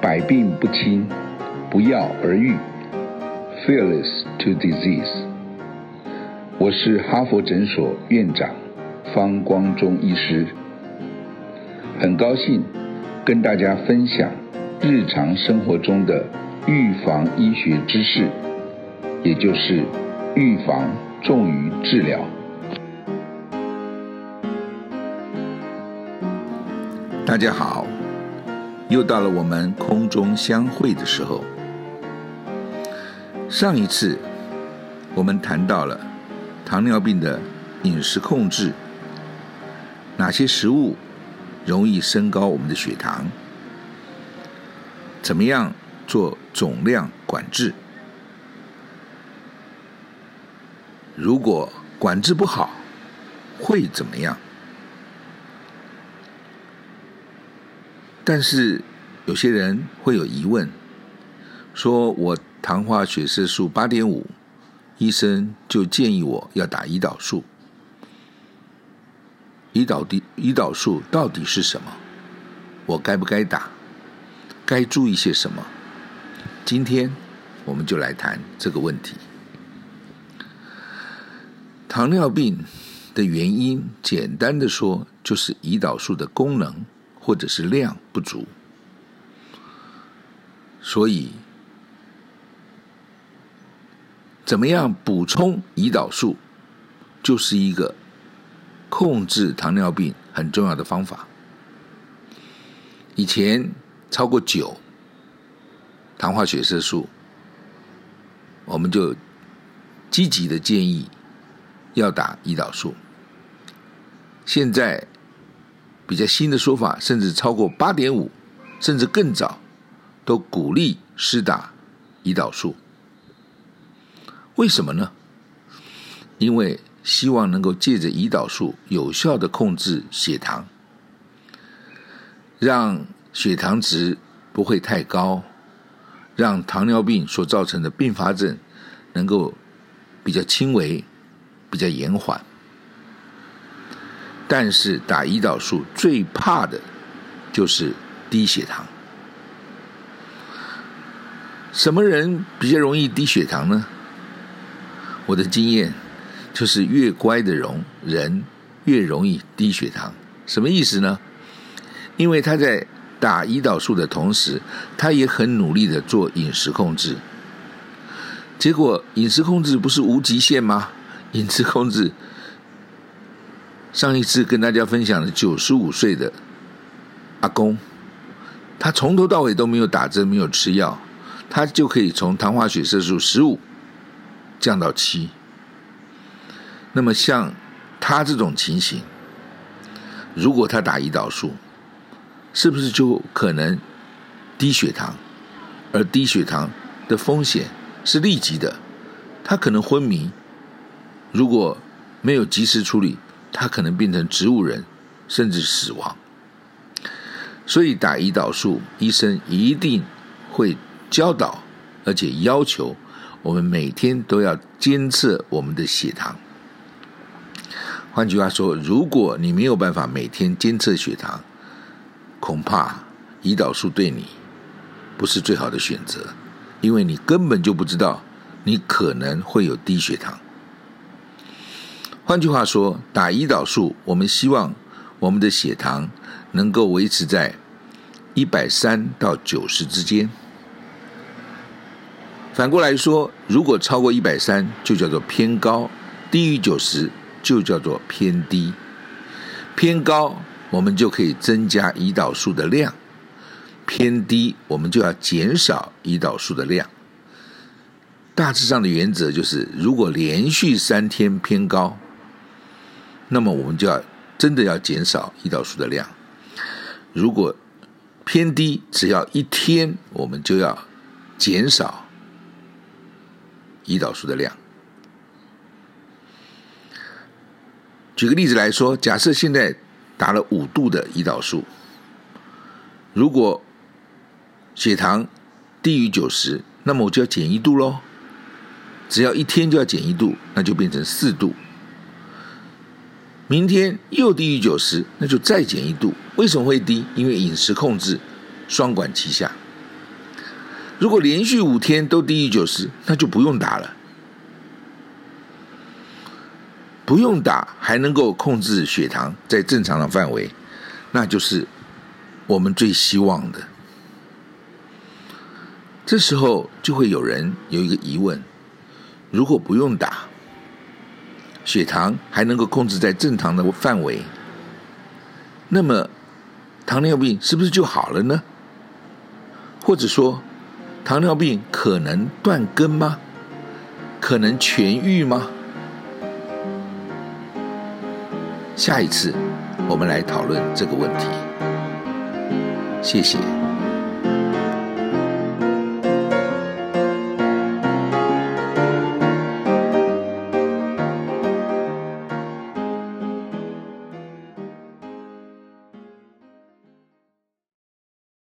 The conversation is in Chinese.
百病不侵，不药而愈，Fearless to disease。我是哈佛诊所院长方光中医师，很高兴跟大家分享日常生活中的预防医学知识，也就是预防重于治疗。大家好，又到了我们空中相会的时候。上一次我们谈到了糖尿病的饮食控制，哪些食物容易升高我们的血糖？怎么样做总量管制？如果管制不好，会怎么样？但是有些人会有疑问，说我糖化血色素八点五，医生就建议我要打胰岛素。胰岛的胰岛素到底是什么？我该不该打？该注意些什么？今天我们就来谈这个问题。糖尿病的原因，简单的说，就是胰岛素的功能。或者是量不足，所以怎么样补充胰岛素，就是一个控制糖尿病很重要的方法。以前超过九糖化血色素，我们就积极的建议要打胰岛素。现在。比较新的说法，甚至超过八点五，甚至更早，都鼓励施打胰岛素。为什么呢？因为希望能够借着胰岛素有效的控制血糖，让血糖值不会太高，让糖尿病所造成的并发症能够比较轻微，比较延缓。但是打胰岛素最怕的，就是低血糖。什么人比较容易低血糖呢？我的经验就是越乖的容人越容易低血糖。什么意思呢？因为他在打胰岛素的同时，他也很努力的做饮食控制。结果饮食控制不是无极限吗？饮食控制。上一次跟大家分享的九十五岁的阿公，他从头到尾都没有打针，没有吃药，他就可以从糖化血色素十五降到七。那么像他这种情形，如果他打胰岛素，是不是就可能低血糖？而低血糖的风险是立即的，他可能昏迷，如果没有及时处理。他可能变成植物人，甚至死亡。所以打胰岛素，医生一定会教导，而且要求我们每天都要监测我们的血糖。换句话说，如果你没有办法每天监测血糖，恐怕胰岛素对你不是最好的选择，因为你根本就不知道你可能会有低血糖。换句话说，打胰岛素，我们希望我们的血糖能够维持在一百三到九十之间。反过来说，如果超过一百三，就叫做偏高；低于九十，就叫做偏低。偏高，我们就可以增加胰岛素的量；偏低，我们就要减少胰岛素的量。大致上的原则就是，如果连续三天偏高，那么我们就要真的要减少胰岛素的量。如果偏低，只要一天，我们就要减少胰岛素的量。举个例子来说，假设现在打了五度的胰岛素，如果血糖低于九十，那么我就要减一度喽。只要一天就要减一度，那就变成四度。明天又低于九十，那就再减一度。为什么会低？因为饮食控制双管齐下。如果连续五天都低于九十，那就不用打了。不用打还能够控制血糖在正常的范围，那就是我们最希望的。这时候就会有人有一个疑问：如果不用打，血糖还能够控制在正常的范围，那么糖尿病是不是就好了呢？或者说，糖尿病可能断根吗？可能痊愈吗？下一次我们来讨论这个问题。谢谢。